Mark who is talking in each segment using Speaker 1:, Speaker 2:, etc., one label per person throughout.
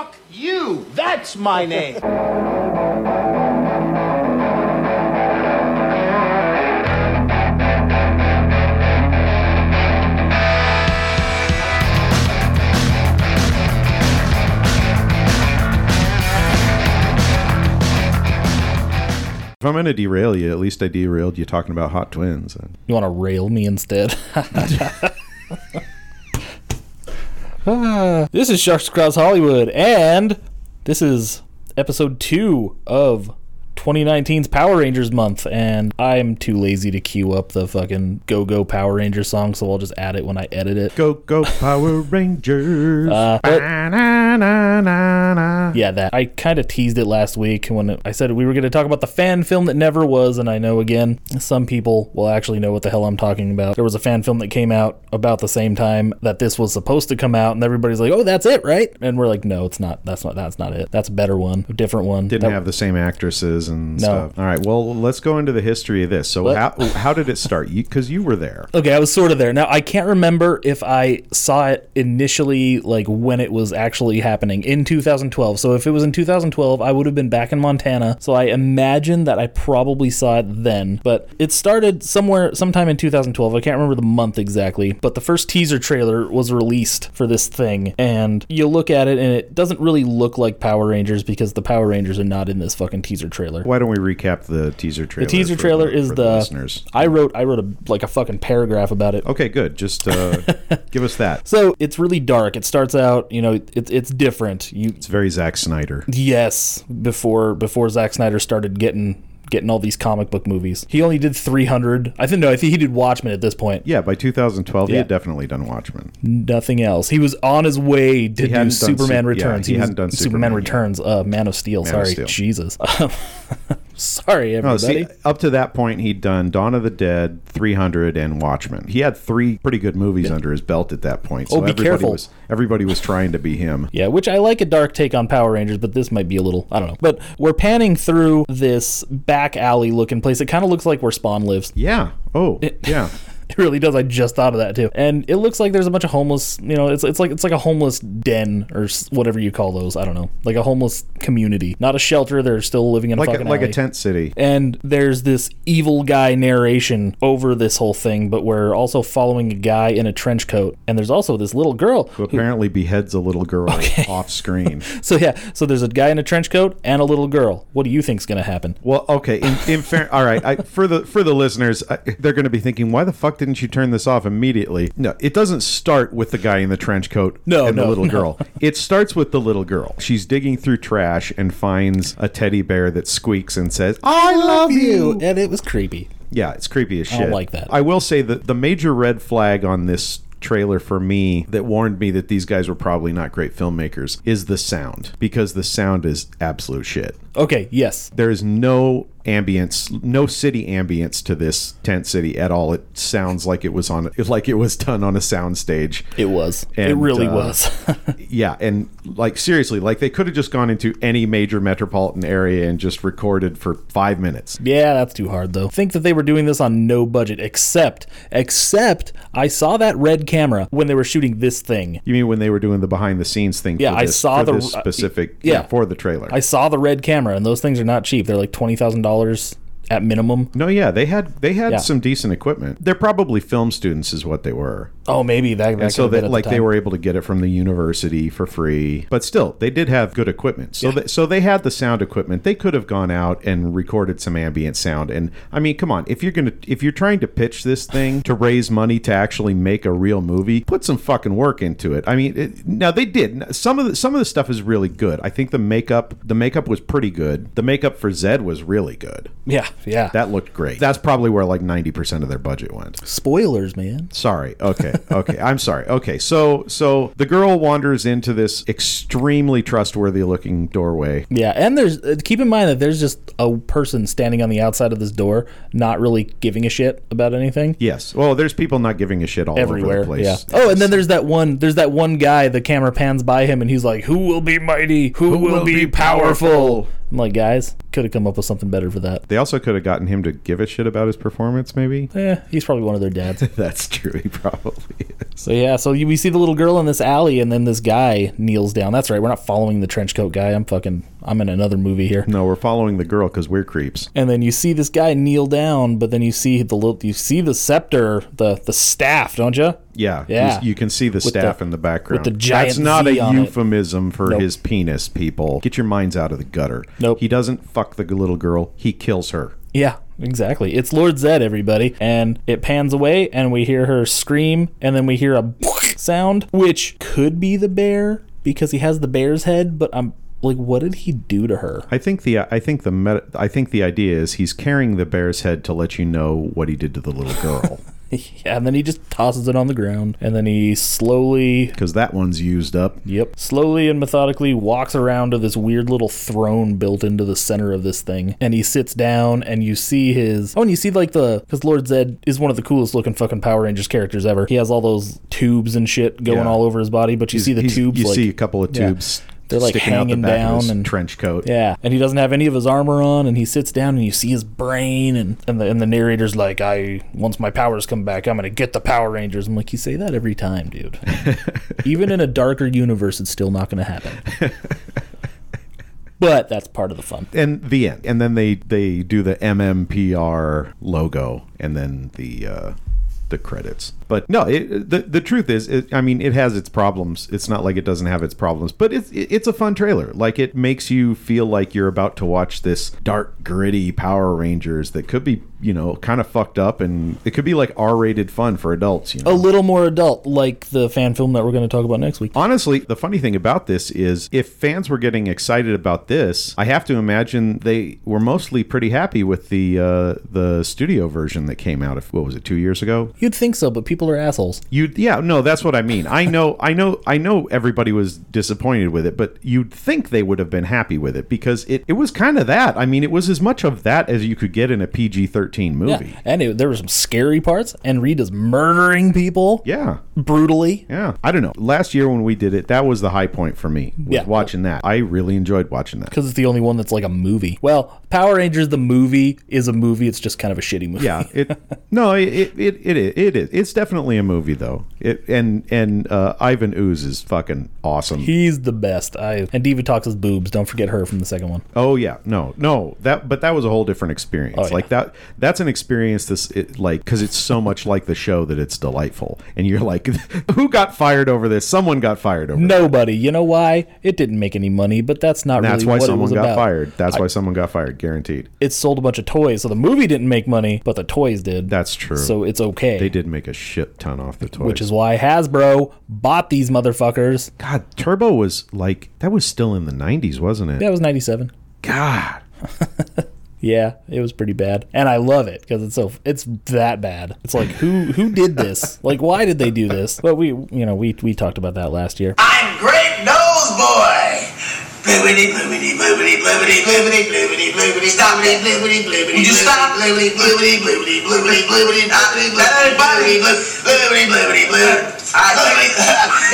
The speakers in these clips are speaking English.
Speaker 1: Fuck you. That's my name.
Speaker 2: If I'm going to derail you, at least I derailed you talking about hot twins.
Speaker 3: You want to rail me instead? Ah, this is Sharks Across Hollywood, and this is episode two of 2019's Power Rangers month. And I'm too lazy to queue up the fucking Go Go Power Ranger song, so I'll just add it when I edit it.
Speaker 2: Go, go, Power Rangers.
Speaker 3: Uh, but-
Speaker 2: Ba-na-na-na-na.
Speaker 3: Yeah, that. I kind of teased it last week when I said we were going to talk about the fan film that never was, and I know again, some people will actually know what the hell I'm talking about. There was a fan film that came out about the same time that this was supposed to come out, and everybody's like, "Oh, that's it, right?" And we're like, "No, it's not. That's not. That's not it. That's a better one, a different one."
Speaker 2: Didn't
Speaker 3: That-
Speaker 2: have the same actresses and
Speaker 3: No.
Speaker 2: stuff. All right, well, let's go into the history of this. So,
Speaker 3: What?
Speaker 2: how, how did it start? Because you, were there.
Speaker 3: Okay, I was sort of there. Now I can't remember if I saw it initially, like when it was actually happening in 2012. So if it was in 2012, I would have been back in Montana. So I imagine that I probably saw it then. But it started somewhere, sometime in 2012. I can't remember the month exactly. But the first teaser trailer was released for this thing, and you look at it, and it doesn't really look like Power Rangers because the Power Rangers are not in this fucking teaser trailer.
Speaker 2: Why don't we recap the teaser trailer?
Speaker 3: The teaser trailer
Speaker 2: the-
Speaker 3: is
Speaker 2: for
Speaker 3: the,
Speaker 2: listeners.
Speaker 3: I wrote I wrote a like a fucking paragraph about it.
Speaker 2: Okay, good. Just uh, give us that.
Speaker 3: So it's really dark. It starts out, you know, it's it's it's different. You
Speaker 2: It's very Zack Snyder.
Speaker 3: yes, before before Zack Snyder started getting getting all these comic book movies. He only did 300. I think no, I think he did Watchmen at this point.
Speaker 2: Yeah, by 2012, he had definitely done Watchmen.
Speaker 3: Nothing else. He was on his way to do
Speaker 2: hadn't done
Speaker 3: Superman
Speaker 2: yeah,
Speaker 3: Returns.
Speaker 2: he hadn't done
Speaker 3: Superman
Speaker 2: Superman.
Speaker 3: Returns. Uh, Man of Steel.
Speaker 2: Man of
Speaker 3: Sorry,
Speaker 2: Steel.
Speaker 3: Jesus. Sorry,
Speaker 2: No,
Speaker 3: everybody.
Speaker 2: see, up to that point, he'd done Dawn of the Dead, 300, and Watchmen. He had three pretty good movies under his belt at that point. So
Speaker 3: Oh, be
Speaker 2: everybody
Speaker 3: careful.
Speaker 2: was everybody was trying to be him.
Speaker 3: Yeah, which I like a dark take on Power Rangers, but this might be a little, I don't know. But we're panning through this back alley looking place. It kind of looks like where Spawn lives.
Speaker 2: Yeah. Oh, yeah.
Speaker 3: It really does. I just thought of that too. And it looks like there's a bunch of homeless. You know, it's it's like it's like a homeless den or whatever you call those. I don't know, like a homeless community, not a shelter. They're still living in a
Speaker 2: Like a,
Speaker 3: fucking
Speaker 2: like a tent city.
Speaker 3: And there's this evil guy narration over this whole thing, but we're also following a guy in a trench coat, and there's also this little girl.
Speaker 2: Who apparently beheads a little girl off screen.
Speaker 3: So yeah, so there's a guy in a trench coat and a little girl. What do you think's gonna happen?
Speaker 2: Well, okay. In, in fair, all right. I, for the for the listeners, I, they're going to be thinking, why the fuck didn't you turn this off immediately? No, it doesn't start with the guy in the trench coat
Speaker 3: No,
Speaker 2: and the little
Speaker 3: no.
Speaker 2: girl. It starts with the little girl. She's digging through trash and finds a teddy bear that squeaks and says, "I love you."
Speaker 3: And it was creepy.
Speaker 2: Yeah, it's creepy as shit.
Speaker 3: don't like that.
Speaker 2: I will say that the major red flag on this trailer for me that warned me that these guys were probably not great filmmakers is the sound because the sound is absolute shit.
Speaker 3: Okay, yes,
Speaker 2: There is no ambience, no city ambience to this tent city at all. It sounds like it was on like it was done on a sound stage.
Speaker 3: it was. it really
Speaker 2: uh,
Speaker 3: was.
Speaker 2: Yeah, and like seriously, like they could have just gone into any major metropolitan area and just recorded for 5 minutes.
Speaker 3: Yeah, that's too hard though. Think that they were doing this on no budget, except, except I saw that red camera when they were shooting this thing.
Speaker 2: You mean when they were doing the behind the scenes thing?
Speaker 3: Yeah,
Speaker 2: for
Speaker 3: I saw
Speaker 2: for
Speaker 3: the-
Speaker 2: this
Speaker 3: uh,
Speaker 2: specific.
Speaker 3: yeah.
Speaker 2: yeah. for the trailer.
Speaker 3: I saw the red camera, and those things are not cheap. They're like twenty thousand dollars at minimum.
Speaker 2: no, yeah, they had they had
Speaker 3: Yeah.
Speaker 2: some decent equipment. They're probably film students, is what they were.
Speaker 3: Oh, maybe that. that
Speaker 2: And so that like
Speaker 3: the
Speaker 2: they were able to get it from the university for free, but still they did have good equipment. So they, so they had the sound equipment. They could have gone out and recorded some ambient sound. And I mean, come on, if you're gonna if you're trying to pitch this thing to raise money to actually make a real movie, put some fucking work into it. I mean, it, now they did. Some of the some of the stuff is really good. I think the makeup the makeup was pretty good. The makeup for Zedd was really good.
Speaker 3: Yeah, yeah.
Speaker 2: That looked great. That's probably where like ninety percent of their budget went.
Speaker 3: Spoilers, man.
Speaker 2: Sorry. Okay. Okay. I'm sorry. Okay. So so the girl wanders into this extremely trustworthy looking doorway.
Speaker 3: Yeah, and there's uh, keep in mind that there's just a person standing on the outside of this door, not really giving a shit about anything.
Speaker 2: Yes. Well, there's people not giving a shit all
Speaker 3: Everywhere,
Speaker 2: over the place. yeah.
Speaker 3: Oh, and then there's that one. There's that one guy. The camera pans by him, and he's like, "Who will be mighty? Who, will, be, powerful?" I'm like, guys, could have come up with something better for that.
Speaker 2: They also could have gotten him to give a shit about his performance, maybe.
Speaker 3: Yeah, he's probably one of their dads.
Speaker 2: That's true. He probably is.
Speaker 3: So yeah, so you, we see the little girl in this alley, and then this guy kneels down. That's right. We're not following the trench coat guy. I'm fucking. I'm in another movie here.
Speaker 2: No, we're following the girl because we're creeps.
Speaker 3: And then you see this guy kneel down, but then you see the little, you see the scepter, the the staff, don't you?
Speaker 2: Yeah,
Speaker 3: Yeah.
Speaker 2: You, can see the staff
Speaker 3: the-
Speaker 2: in the background.
Speaker 3: with the giant
Speaker 2: That's not
Speaker 3: V
Speaker 2: a
Speaker 3: on it.
Speaker 2: euphemism for
Speaker 3: Nope.
Speaker 2: his penis. People, get your minds out of the gutter.
Speaker 3: Nope.
Speaker 2: He doesn't fuck the little girl. He kills her.
Speaker 3: Yeah, exactly. It's Lord Zedd, everybody. And it pans away, and we hear her scream, and then we hear a sound, which could be the bear because he has the bear's head, but I'm like, what did he do to her?
Speaker 2: I think the I think the meta, I think the idea is he's carrying the bear's head to let you know what he did to the little girl
Speaker 3: yeah, and then he just tosses it on the ground, and then he slowly,
Speaker 2: because that one's used up.
Speaker 3: yep, slowly and methodically walks around to this weird little throne built into the center of this thing, and he sits down, and you see his, oh, and you see like the, because Lord Zedd is one of the coolest looking fucking Power Rangers characters ever. He has all those tubes and shit going
Speaker 2: Yeah.
Speaker 3: all over his body, but you see the tubes
Speaker 2: You
Speaker 3: like
Speaker 2: see a couple of
Speaker 3: Yeah.
Speaker 2: tubes.
Speaker 3: They're, like,
Speaker 2: sticking out the
Speaker 3: hanging
Speaker 2: back of his
Speaker 3: down and-
Speaker 2: trench coat.
Speaker 3: Yeah, and he doesn't have any of his armor on, and he sits down, and you see his brain, and and the, and the narrator's like, "I once my powers come back, I'm gonna get the Power Rangers." I'm like, you say that every time, dude. Even in a darker universe, it's still not gonna happen. but that's part of the fun.
Speaker 2: and the end. And then they they do the MMPR logo, and then the uh, the credits. But no, it, the the truth is, it, I mean, it has its problems. It's not like it doesn't have its problems, but it's it, it's a fun trailer. Like it makes you feel like you're about to watch this dark, gritty Power Rangers that could be, you know, kind of fucked up, and it could be like R-rated fun for adults. You know,
Speaker 3: A little more adult, like the fan film that we're going to talk about next week.
Speaker 2: Honestly, the funny thing about this is if fans were getting excited about this, I have to imagine they were mostly pretty happy with the uh, the studio version that came out. If what was it, two years ago?
Speaker 3: You'd think so, but people are assholes.
Speaker 2: You, yeah, no, that's what I mean. I know, I know, I know. Everybody was disappointed with it, but you'd think they would have been happy with it because it, it was kind of that. I mean, it was as much of that as you could get in a PG thirteen movie.
Speaker 3: Yeah, and it, there were some scary parts, and Reed is murdering people
Speaker 2: yeah.
Speaker 3: brutally.
Speaker 2: Yeah, I don't know. Last year when we did it, that was the high point for me.
Speaker 3: Yeah.
Speaker 2: watching that. I really enjoyed watching that.
Speaker 3: because it's the only one that's like a movie. Well, Power Rangers the movie is a movie. It's just kind of a shitty movie.
Speaker 2: Yeah, it no, it it it, it is it is it's definitely a movie though. It and and uh, Ivan Ooze is fucking awesome.
Speaker 3: He's the best. I and Divatox's boobs. Don't forget her from the second one.
Speaker 2: oh yeah, no, no, that but that was a whole different experience.
Speaker 3: Oh, yeah.
Speaker 2: Like that that's an experience this it, like because it's so much like the show that it's delightful, and you're like, who got fired over this? Someone got fired over.
Speaker 3: Nobody. You know why? It didn't make any money, but that's not
Speaker 2: That's
Speaker 3: really
Speaker 2: why
Speaker 3: what it
Speaker 2: someone got
Speaker 3: about.
Speaker 2: fired. That's why someone got fired, guaranteed.
Speaker 3: It sold a bunch of toys, so the movie didn't make money, but the toys did.
Speaker 2: That's true.
Speaker 3: so it's okay.
Speaker 2: they did make a shit ton off the toys.
Speaker 3: Which is why Hasbro bought these motherfuckers.
Speaker 2: God, Turbo was like that was still in the '90s, wasn't it?
Speaker 3: That was 97.
Speaker 2: God,
Speaker 3: Yeah, it was pretty bad, and I love it because it's so it's that bad. It's like who who did this? Like why did they do this? But we you know we we talked about that last year.
Speaker 1: I'm Great Nose Boy. Bloobity, bloobity, bloobity, bloobity, bloobity, bloobity, bloobity, stoppity, bloobity, bloobity. Would you stop? Bloobity, bloobity, bloobity, bloobity, bloobity, stoppity, bloobity, bloobity, bloobity, bloobity. I bloobity.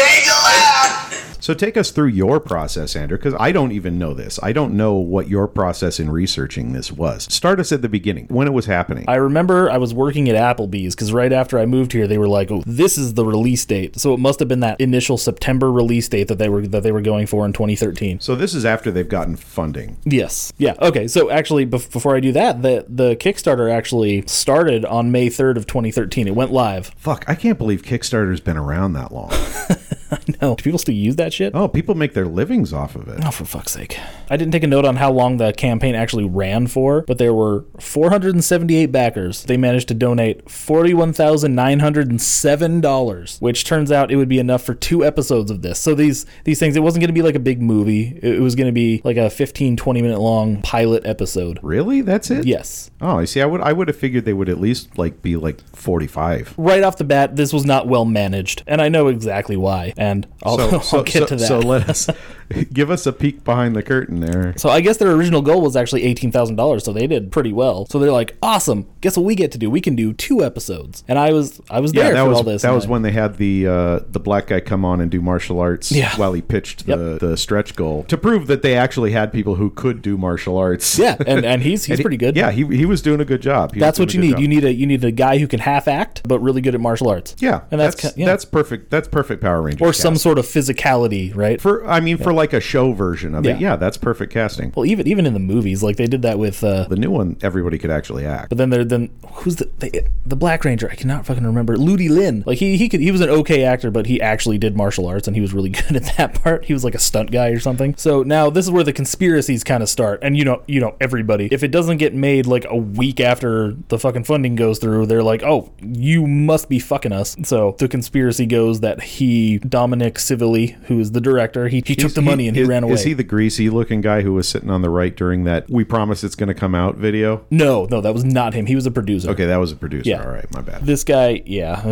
Speaker 1: There you loud.
Speaker 2: So take us through your process, Andrew, because I don't even know this. I don't know what your process in researching this was. Start us at the beginning, when it was happening.
Speaker 3: I remember I was working at Applebee's because right after I moved here, they were like, "Oh, this is the release date." So it must have been that initial September release date that they were that they were going for in 2013.
Speaker 2: so this is after they've gotten funding.
Speaker 3: Yes. Yeah. Okay. So actually, bef- before I do that, the the Kickstarter actually started on May 3rd of 2013. It went live.
Speaker 2: Fuck, I can't believe Kickstarter's been around that long.
Speaker 3: No, do people still use that shit?
Speaker 2: oh, people make their livings off of it.
Speaker 3: Oh, for fuck's sake. I didn't take a note on how long the campaign actually ran for, but there were 478 backers. They managed to donate $41,907, which turns out it would be enough for two episodes of this. So these these things, it wasn't going to be like a big movie. It was going to be like a 15, 20 minute long pilot episode.
Speaker 2: Really? That's it?
Speaker 3: Yes.
Speaker 2: Oh, I see. I would I would have figured they would at least like be like 45.
Speaker 3: Right off the bat, this was not well managed, and I know exactly why. And I'll,
Speaker 2: So,
Speaker 3: I'll
Speaker 2: so,
Speaker 3: get
Speaker 2: so,
Speaker 3: to that.
Speaker 2: so let us give us a peek behind the curtain there.
Speaker 3: So I guess their original goal was actually eighteen thousand dollars, so they did pretty well. So they're like, awesome. Guess what we get to do? We can do two episodes. And I was I was there
Speaker 2: Yeah, that
Speaker 3: for
Speaker 2: was
Speaker 3: all this.
Speaker 2: that was
Speaker 3: I-
Speaker 2: when they had the uh, the black guy come on and do martial arts
Speaker 3: Yeah.
Speaker 2: while he pitched the, the stretch goal to prove that they actually had people who could do martial arts.
Speaker 3: yeah, and, and he's he's
Speaker 2: And
Speaker 3: pretty good.
Speaker 2: Yeah, he, he was doing a good job. He
Speaker 3: That's what you need.
Speaker 2: job.
Speaker 3: You need a you need a guy who can half act but really good at martial arts.
Speaker 2: yeah,
Speaker 3: and that's
Speaker 2: that's
Speaker 3: yeah.
Speaker 2: that's perfect. That's perfect Power Rangers.
Speaker 3: Or some sort of physicality, right?
Speaker 2: for I mean for like a show version of it.
Speaker 3: Yeah.
Speaker 2: Yeah, that's perfect casting.
Speaker 3: well, even even in the movies, like they did that with. Uh,
Speaker 2: The new one, everybody could actually act.
Speaker 3: but then there then who's the, the the Black Ranger? I cannot fucking remember. Ludi Lin. Like he he could he was an okay actor, but he actually did martial arts and he was really good at that part. He was like a stunt guy or something. So now this is where the conspiracies kind of start. And you know you know everybody. If it doesn't get made like a week after the fucking funding goes through, they're like, oh, you must be fucking us. So the conspiracy goes that he Dominic Civilli, who is the director, he, he took the money and he
Speaker 2: is,
Speaker 3: ran away.
Speaker 2: Is he the greasy looking guy who was sitting on the right during that "We promise it's going to come out" video?
Speaker 3: no, no, that was not him. He was a producer.
Speaker 2: Okay, that was a producer.
Speaker 3: Yeah.
Speaker 2: All right, my bad.
Speaker 3: This guy, yeah,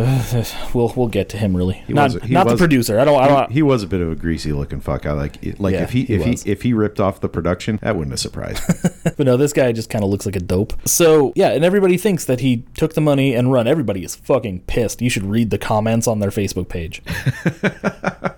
Speaker 3: we'll we'll get to him really. not
Speaker 2: was- he
Speaker 3: not the producer. I don't. I don't.
Speaker 2: he was a bit of a greasy looking fuck. I like like
Speaker 3: Yeah,
Speaker 2: if he,
Speaker 3: he
Speaker 2: if
Speaker 3: was.
Speaker 2: he if he ripped off the production, that wouldn't have surprised me.
Speaker 3: but no, this guy just kind of looks like a dope. So yeah, and everybody thinks that he took the money and run. Everybody is fucking pissed. You should read the comments on their Facebook page.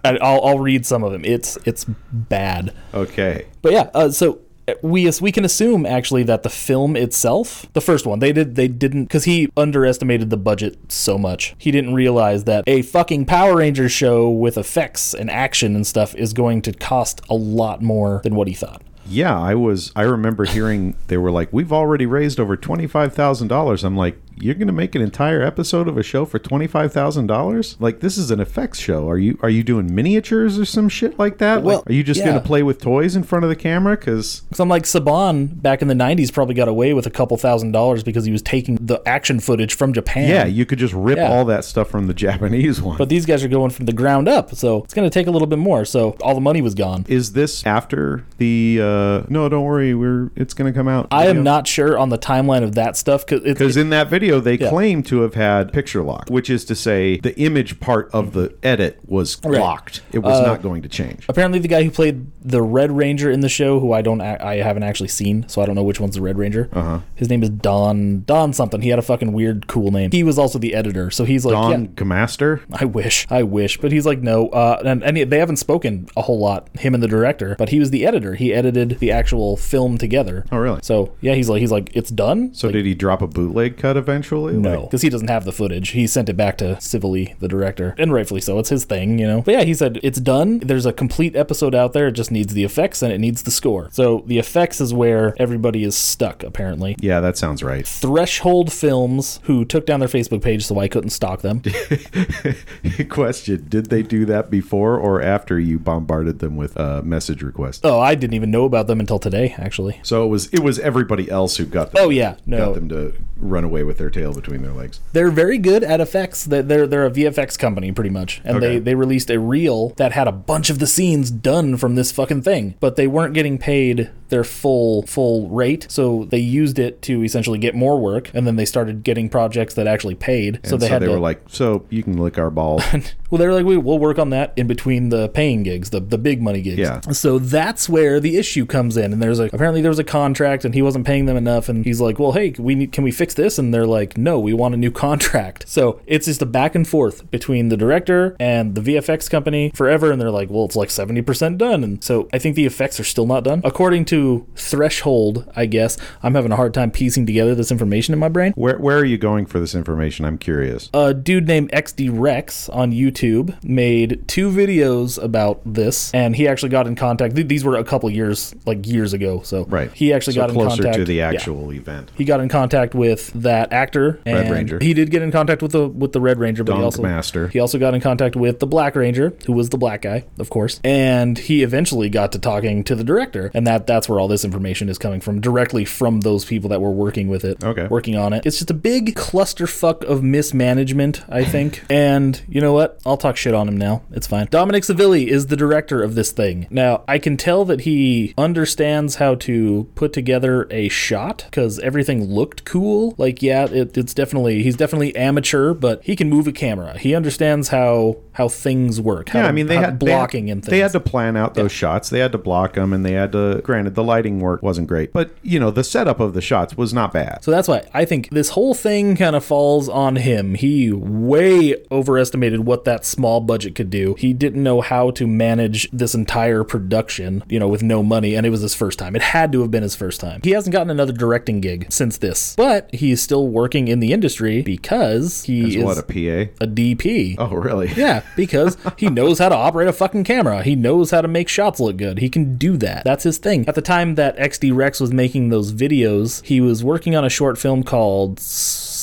Speaker 3: and I'll I'll read some of them. It's it's bad.
Speaker 2: okay.
Speaker 3: But yeah, uh, so we we can assume actually that the film itself, the first one, they did they didn't because he underestimated the budget so much. He didn't realize that a fucking Power Rangers show with effects and action and stuff is going to cost a lot more than what he thought.
Speaker 2: Yeah, I was. I remember hearing they were like, "We've already raised over twenty five thousand dollars." I'm like, "You're going to make an entire episode of a show for twenty five thousand dollars? Like this is an effects show? Are you are you doing miniatures or some shit like that?
Speaker 3: Well,
Speaker 2: like, are you just
Speaker 3: yeah.
Speaker 2: going to play with toys in front of the camera? Because
Speaker 3: So I'm like Saban back in the '90s probably got away with a couple thousand dollars because he was taking the action footage from Japan.
Speaker 2: yeah, you could just rip
Speaker 3: Yeah.
Speaker 2: all that stuff from the Japanese one.
Speaker 3: But these guys are going from the ground up, so it's going to take a little bit more. So all the money was gone.
Speaker 2: is this after the? uh No, don't worry. We're it's going to come out.
Speaker 3: I am not sure on the timeline of that stuff because
Speaker 2: Because in that video, they
Speaker 3: Yeah.
Speaker 2: claim to have had picture lock, which is to say the image part of the edit was
Speaker 3: Right.
Speaker 2: locked. It was not going to change.
Speaker 3: apparently the guy who played the Red Ranger in the show, who I don't, I haven't actually seen, so I don't know which one's the Red Ranger. Uh-huh. His name is Don Don something. He had a fucking weird, cool name. He was also the editor, so he's like,
Speaker 2: Don
Speaker 3: yeah,
Speaker 2: Kamaster?
Speaker 3: I wish, I wish, but he's like, no, uh, and, and they haven't spoken a whole lot, him and the director, but he was the editor. He edited the actual film together.
Speaker 2: Oh, really?
Speaker 3: So yeah, he's like, he's like, it's done.
Speaker 2: So did he drop a bootleg cut eventually?
Speaker 3: No,
Speaker 2: Like-
Speaker 3: because he doesn't have the footage. He sent it back to Civilly, the director, and rightfully so. It's his thing, you know. But yeah, he said it's done. There's a complete episode out there. It just needs the effects and it needs the score. So the effects is where everybody is stuck, apparently.
Speaker 2: yeah, that sounds right.
Speaker 3: Threshold Films, who took down their Facebook page so I couldn't stalk them.
Speaker 2: Question: Did they do that before or after you bombarded them with uh, message requests?
Speaker 3: oh, I didn't even know about them until today, actually.
Speaker 2: So it was it was everybody else who got them,
Speaker 3: Oh yeah,
Speaker 2: got them to run away with their tail between their legs.
Speaker 3: they're very good at effects. They're they're, they're a VFX company pretty much, and
Speaker 2: Okay.
Speaker 3: they they released a reel that had a bunch of the scenes done from this fucking thing, but they weren't getting paid their full full rate, so they used it to essentially get more work, and then they started getting projects that actually paid. so
Speaker 2: And
Speaker 3: they
Speaker 2: so
Speaker 3: had
Speaker 2: they
Speaker 3: to.
Speaker 2: were like, "So you can lick our balls."
Speaker 3: well, they're like, we, we'll work on that in between the paying gigs, the the big money gigs.
Speaker 2: Yeah.
Speaker 3: So that's where the issue comes in, and there's a apparently there was a contract, and he wasn't paying them enough, and he's like, well, hey, we need, can we fix this? And they're like, no, we want a new contract. So it's just a back and forth between the director and the VFX company forever, and they're like, well, it's like seventy percent done, and so I think the effects are still not done, according to Threshold. I guess I'm having a hard time piecing together this information in my brain.
Speaker 2: where where are you going for this information? I'm curious.
Speaker 3: A dude named XD Rex on YouTube made two videos about this, and he actually got in contact. th- These were a couple years, like years ago. So
Speaker 2: Right.
Speaker 3: he actually
Speaker 2: so
Speaker 3: got in
Speaker 2: closer
Speaker 3: contact
Speaker 2: to the
Speaker 3: yeah.
Speaker 2: actual event.
Speaker 3: He got in contact with that actor,
Speaker 2: Red Ranger.
Speaker 3: He did get in contact with the with the Red Ranger, but he also
Speaker 2: Master.
Speaker 3: he also got in contact with the Black Ranger, who was the black guy, of course. And he eventually got to talking to the director, and that that's where all this information is coming from, directly from those people that were working with it,
Speaker 2: Okay.
Speaker 3: working on it. It's just a big clusterfuck of mismanagement, I think. and you know what? I'll talk shit on him now. It's fine. Dominic Savilli is the director of this thing. Now, I can tell that he understands how to put together a shot because everything looked cool. Like, yeah, it, it's definitely he's definitely amateur, but he can move a camera. He understands how how things work. How
Speaker 2: Yeah, I mean they had
Speaker 3: blocking
Speaker 2: they had,
Speaker 3: and things.
Speaker 2: They had to plan out those shots. They had to block them, and they had to. Granted, the lighting work wasn't great, but you know the setup of the shots was not bad.
Speaker 3: So that's why I think this whole thing kind of falls on him. He way overestimated what that small budget could do. He didn't know how to manage this entire production, you know, with no money, and it was his first time. It had to have been his first time. He hasn't gotten another directing gig since this, but he's still working in the industry because he
Speaker 2: Is
Speaker 3: is
Speaker 2: what a PA?
Speaker 3: a DP.
Speaker 2: Oh, really?
Speaker 3: Yeah, because he knows how to operate a fucking camera. He knows how to make shots look good. He can do that. That's his thing. At the time that XD Rex was making those videos, he was working on a short film called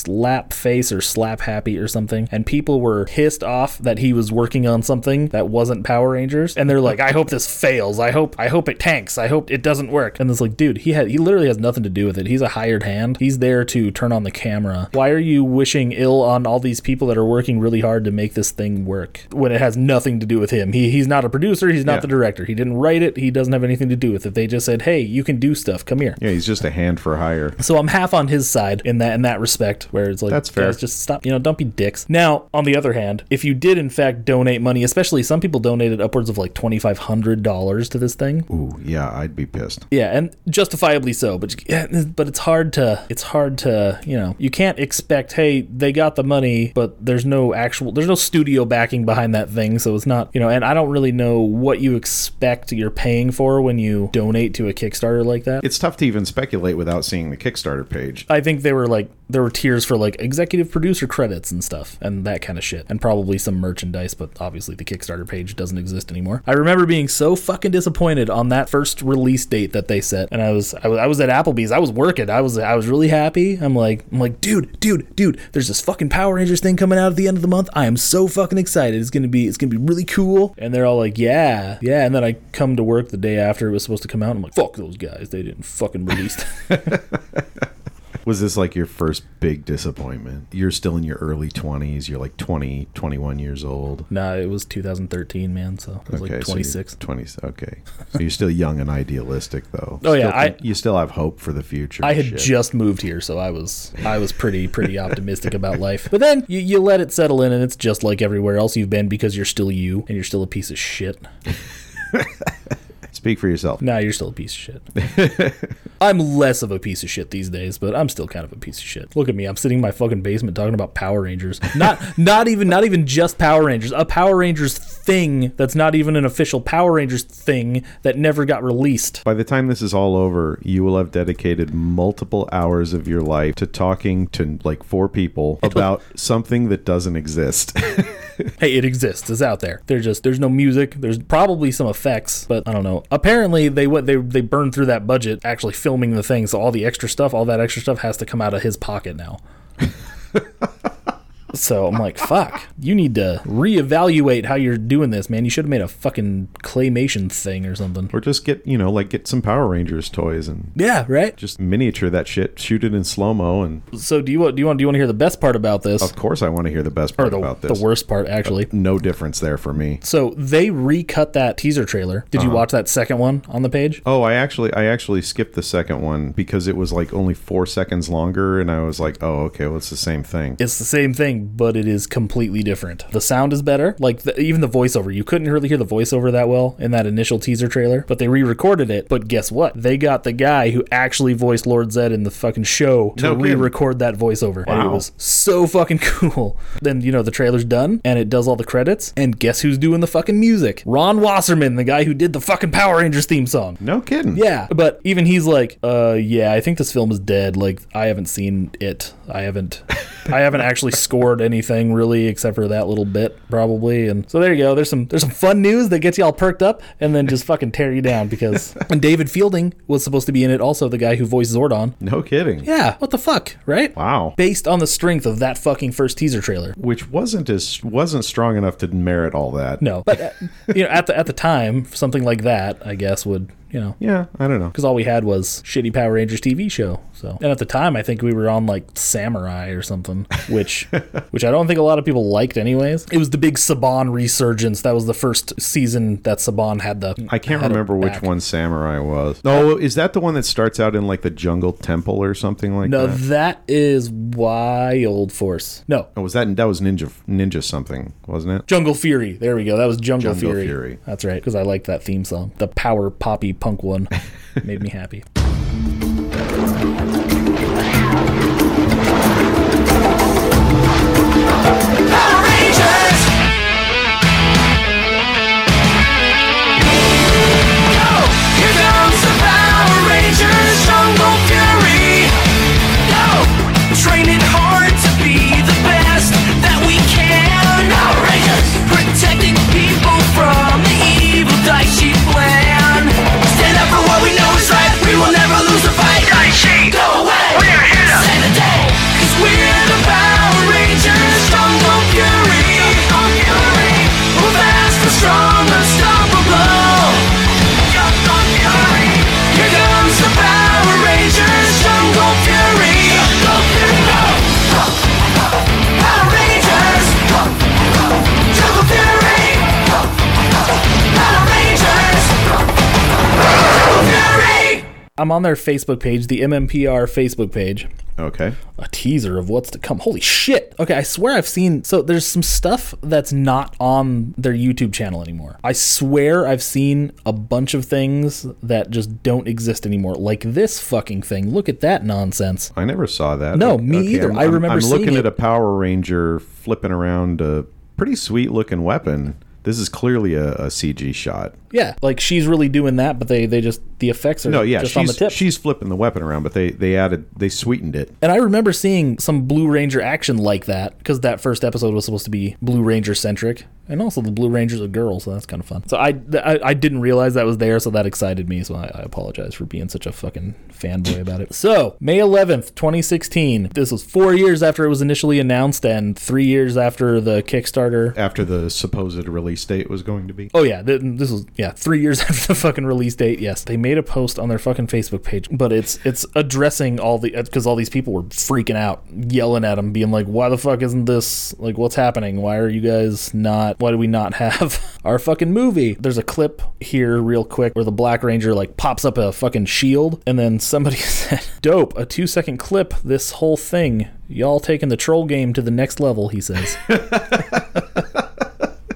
Speaker 3: Slap Face or Slap Happy or something, and people were pissed off that he was working on something that wasn't Power Rangers, and they're like, "I hope this fails. I hope I hope it tanks. I hope it doesn't work." And it's like, dude, he had he literally has nothing to do with it. He's a hired hand. He's there to turn on the camera. Why are you wishing ill on all these people that are working really hard to make this thing work when it has nothing to do with him? He he's not a producer. He's not
Speaker 2: Yeah.
Speaker 3: the director. He didn't write it. He doesn't have anything to do with it. They just said, "Hey, you can do stuff. Come here."
Speaker 2: Yeah, he's just a hand for hire.
Speaker 3: So I'm half on his side in that in that respect, where it's like
Speaker 2: That's fair.
Speaker 3: guys, just stop, you know, don't be dicks. Now, on the other hand, if you did in fact donate money, especially some people donated upwards of like twenty five hundred dollars to this thing.
Speaker 2: Ooh, yeah, I'd be pissed.
Speaker 3: Yeah, and justifiably so, but yeah, but it's hard to it's hard to you know you can't expect hey they got the money but there's no actual there's no studio backing behind that thing so it's not you know and I don't really know what you expect you're paying for when you donate to a Kickstarter like that.
Speaker 2: It's tough to even speculate without seeing the Kickstarter page.
Speaker 3: I think they were like there were tiers for like executive producer credits and stuff and that kind of shit and probably some merchandise but obviously the Kickstarter page doesn't exist anymore. I remember being so fucking disappointed on that first release date that they set and I was I was, I was at Applebee's. I was working. I was I was really happy. I'm like I'm like dude, dude, dude, there's this fucking Power Rangers thing coming out at the end of the month. I am so fucking excited. It's going to be it's to be really cool. And they're all like, "Yeah." Yeah, and then I come to work the day after it was supposed to come out. I'm like, "Fuck those guys. They didn't fucking release."
Speaker 2: Was this like your first big disappointment? You're still in your early 20s. You're like 20, 21 years old.
Speaker 3: Nah, it was 2013, man. So I was
Speaker 2: Okay,
Speaker 3: like
Speaker 2: so you're
Speaker 3: 26.
Speaker 2: 20. Okay. So you're still young and idealistic, though.
Speaker 3: Oh, yeah,
Speaker 2: Still
Speaker 3: I-
Speaker 2: you still have hope for the future.
Speaker 3: I had
Speaker 2: Shit.
Speaker 3: just moved here, so I was I was pretty pretty optimistic about life. But then you, you let it settle in, and it's just like everywhere else you've been because you're still you, and you're still a piece of shit.
Speaker 2: Speak for yourself.
Speaker 3: Nah, you're still a piece of shit. I'm less of a piece of shit these days, but I'm still kind of a piece of shit. Look at me, I'm sitting in my fucking basement talking about Power Rangers. Not not even not even just Power Rangers. A Power Rangers thing that's not even an official Power Rangers thing that never got released.
Speaker 2: By the time this is all over, you will have dedicated multiple hours of your life to talking to like four people about something that doesn't exist.
Speaker 3: hey, it exists. It's out there. There's just there's no music. There's probably some effects, but I don't know. Apparently, they went they they burned through that budget actually filming the thing, so all the extra stuff, all that extra stuff, has to come out of his pocket now. So I'm like, fuck. You need to reevaluate how you're doing this, man. You should have made a fucking claymation thing or something.
Speaker 2: or just get, you know, like get some Power Rangers toys and
Speaker 3: Yeah, right.
Speaker 2: just miniature that shit, shoot it in slow mo, and
Speaker 3: So do you want do you want do you want to hear the best part about this,
Speaker 2: of course I want to hear the best
Speaker 3: or
Speaker 2: part
Speaker 3: the
Speaker 2: about this.
Speaker 3: the worst part actually?
Speaker 2: Uh, no difference there for me.
Speaker 3: So they recut that teaser trailer. Did you uh-huh. watch that second one on the page?
Speaker 2: Oh, I actually I actually skipped the second one because it was like only four seconds longer, and I was like, oh, okay, well it's the same thing.
Speaker 3: It's the same thing, but it is completely different. The sound is better. Like the, even the voiceover, you couldn't really hear the voiceover that well in that initial teaser trailer, but they re-recorded it. But guess what? They got the guy who actually voiced Lord Zedd in the fucking show to
Speaker 2: No
Speaker 3: re-record that voiceover, and it was so fucking cool. Then you know the trailer's done, and it does all the credits, and guess who's doing the fucking music? Ron Wasserman, the guy who did the fucking Power Rangers theme song.
Speaker 2: No kidding.
Speaker 3: Yeah, but even he's like, uh, yeah, I think this film is dead. Like, I haven't seen it. I haven't, I haven't actually scored anything really, except for that little bit, probably. And so there you go. There's some, there's some fun news that gets you all perked up, and then just fucking tear you down because. And David Fielding was supposed to be in it, also the guy who voiced Zordon.
Speaker 2: No kidding.
Speaker 3: Yeah, what the fuck, right?
Speaker 2: Wow.
Speaker 3: Based on the strength of that fucking first teaser trailer.
Speaker 2: Which wasn't as wasn't strong enough to merit all that.
Speaker 3: No, but uh, you know, at the at the time, something like that, I guess would you know.
Speaker 2: Yeah, I don't know.
Speaker 3: Because all we had was shitty Power Rangers TV show. So, and at the time, I think we were on like Samurai or something, which, which I don't think a lot of people liked, anyways. It was the big Saban resurgence. That was the first season that Saban had the.
Speaker 2: I can't remember which one Samurai was. Oh, is that the one that starts out in like the jungle temple or something like
Speaker 3: No,
Speaker 2: that?
Speaker 3: No, that is Wild Force. No,
Speaker 2: Oh, was that that was Ninja Ninja something, wasn't it?
Speaker 3: Jungle Fury. There we go. That was Jungle,
Speaker 2: Jungle
Speaker 3: Fury.
Speaker 2: Fury.
Speaker 3: That's right, because I liked that theme song. The power poppy punk one made me happy. I'm on their Facebook page, the MMPR Facebook page.
Speaker 2: Okay.
Speaker 3: A teaser of what's to come. Holy shit. Okay, I swear I've seen. So there's some stuff that's not on their YouTube channel anymore. I swear I've seen a bunch of things that just don't exist anymore. Like this fucking thing. Look at that nonsense.
Speaker 2: I never saw that.
Speaker 3: No,
Speaker 2: Okay,
Speaker 3: me either.
Speaker 2: I'm,
Speaker 3: I remember
Speaker 2: I'm
Speaker 3: seeing
Speaker 2: looking
Speaker 3: it.
Speaker 2: at a Power Ranger flipping around a pretty sweet looking weapon. This is clearly a, a CG shot.
Speaker 3: Yeah, like she's really doing that, but they they just the effects are
Speaker 2: No, yeah,
Speaker 3: just on the
Speaker 2: she's
Speaker 3: tip.
Speaker 2: she's flipping the weapon around, but they they added they sweetened it.
Speaker 3: And I remember seeing some Blue Ranger action like that because that first episode was supposed to be Blue Ranger centric, and also the Blue Ranger's a girl, so that's kind of fun. So I, I I didn't realize that was there, so that excited me. So I, I apologize for being such a fucking fanboy about it. So May 11th, 2016. This was four years after it was initially announced, and three years after the Kickstarter.
Speaker 2: After the supposed release date was going to be.
Speaker 3: Oh yeah, th- this was yeah three years after the fucking release date. Yes, they made a post on their fucking Facebook page, but it's it's addressing all the uh, because all these people were freaking out, yelling at them, being like, "Why the fuck isn't this like what's happening? Why are you guys not? Why do we not have our fucking movie?" There's a clip here, real quick, where the Black Ranger like pops up a fucking shield, and then somebody said, "Dope, a two second clip. This whole thing." Y'all taking the troll game to the next level, he says.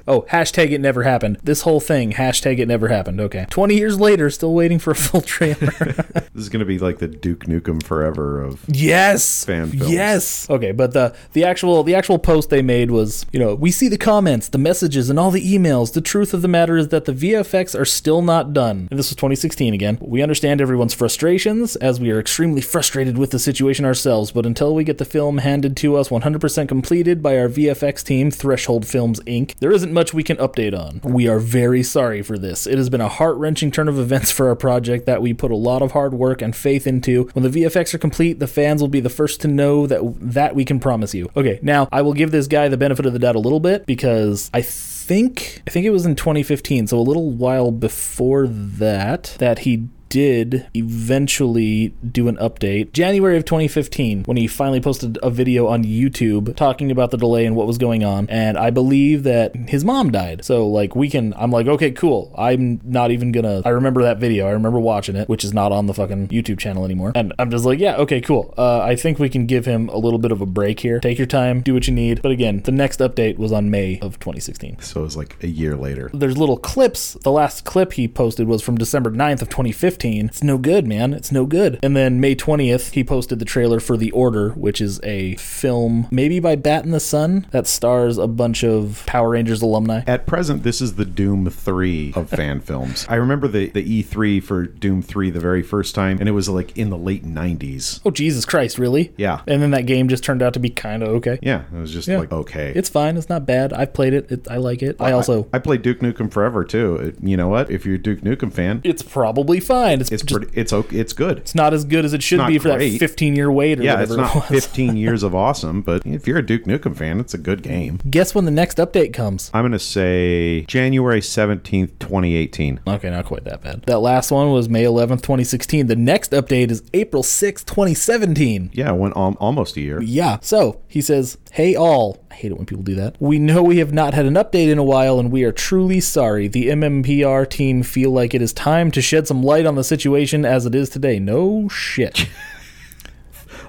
Speaker 3: Oh, hashtag it never happened. This whole thing, hashtag it never happened. Okay. 20 years later, still waiting for a full trailer.
Speaker 2: This is going to be like the Duke Nukem Forever of.
Speaker 3: yes.
Speaker 2: Fan films.
Speaker 3: Yes. Okay, but the the actual the actual post they made was, you know, we see the comments, the messages and all the emails. The truth of the matter is that the VFX are still not done. And this was 2016 again. We understand everyone's frustrations as we are extremely frustrated with the situation ourselves, but until we get the film handed to us 100% completed by our VFX team, Threshold Films Inc., there isn't much we can update on. We are very sorry for this. It has been a heart-wrenching turn of events for our project that we put a lot of hard work and faith into. When the VFX are complete, the fans will be the first to know that that we can promise you. Okay, now I will give this guy the benefit of the doubt a little bit because I think I think it was in 2015, so a little while before that that he did eventually do an update. January of 2015 when he finally posted a video on YouTube talking about the delay and what was going on and I believe that his mom died. So like we can I'm like okay cool. I'm not even gonna I remember that video. I remember watching it which is not on the fucking YouTube channel anymore. And I'm just like yeah okay cool. Uh, I think we can give him a little bit of a break here. Take your time. Do what you need. But again the next update was on May of 2016
Speaker 2: So it was like a year later.
Speaker 3: there's little clips. The last clip he posted was from December 9th of 2015. It's no good, man. It's no good. And then May 20th, he posted the trailer for The Order, which is a film maybe by Bat in the Sun that stars a bunch of Power Rangers alumni.
Speaker 2: At present, this is the Doom 3 of fan films. I remember the, the E3 for Doom 3 the very first time, and it was like in the late 90s.
Speaker 3: Oh Jesus Christ, really?
Speaker 2: Yeah.
Speaker 3: And then that game just turned out to be kind of okay.
Speaker 2: Yeah, it was just
Speaker 3: Yeah.
Speaker 2: like, okay.
Speaker 3: It's fine. It's not bad. I've played it. it I like it. I also
Speaker 2: I, played Duke Nukem Forever too. It- you know what? If you're a Duke Nukem fan,
Speaker 3: it's probably fine. It's,
Speaker 2: It's
Speaker 3: just
Speaker 2: pretty. It's okay. It's good.
Speaker 3: it's not as good as it should be for
Speaker 2: great.
Speaker 3: that 15 year wait or
Speaker 2: Yeah, it's not
Speaker 3: it was.
Speaker 2: 15 years of awesome, but if you're a Duke Nukem fan, it's a good game.
Speaker 3: Guess when the next update comes.
Speaker 2: I'm gonna say January 17th, 2018.
Speaker 3: Okay, not quite that bad. That last one was May 11th, 2016. The next update is April 6th, 2017.
Speaker 2: Yeah, it went al- almost a year.
Speaker 3: Yeah. So he says, Hey, all. I hate it when people do that. We know we have not had an update in a while, and we are truly sorry. The MMPR team feel like it is time to shed some light on the situation as it is today. No shit.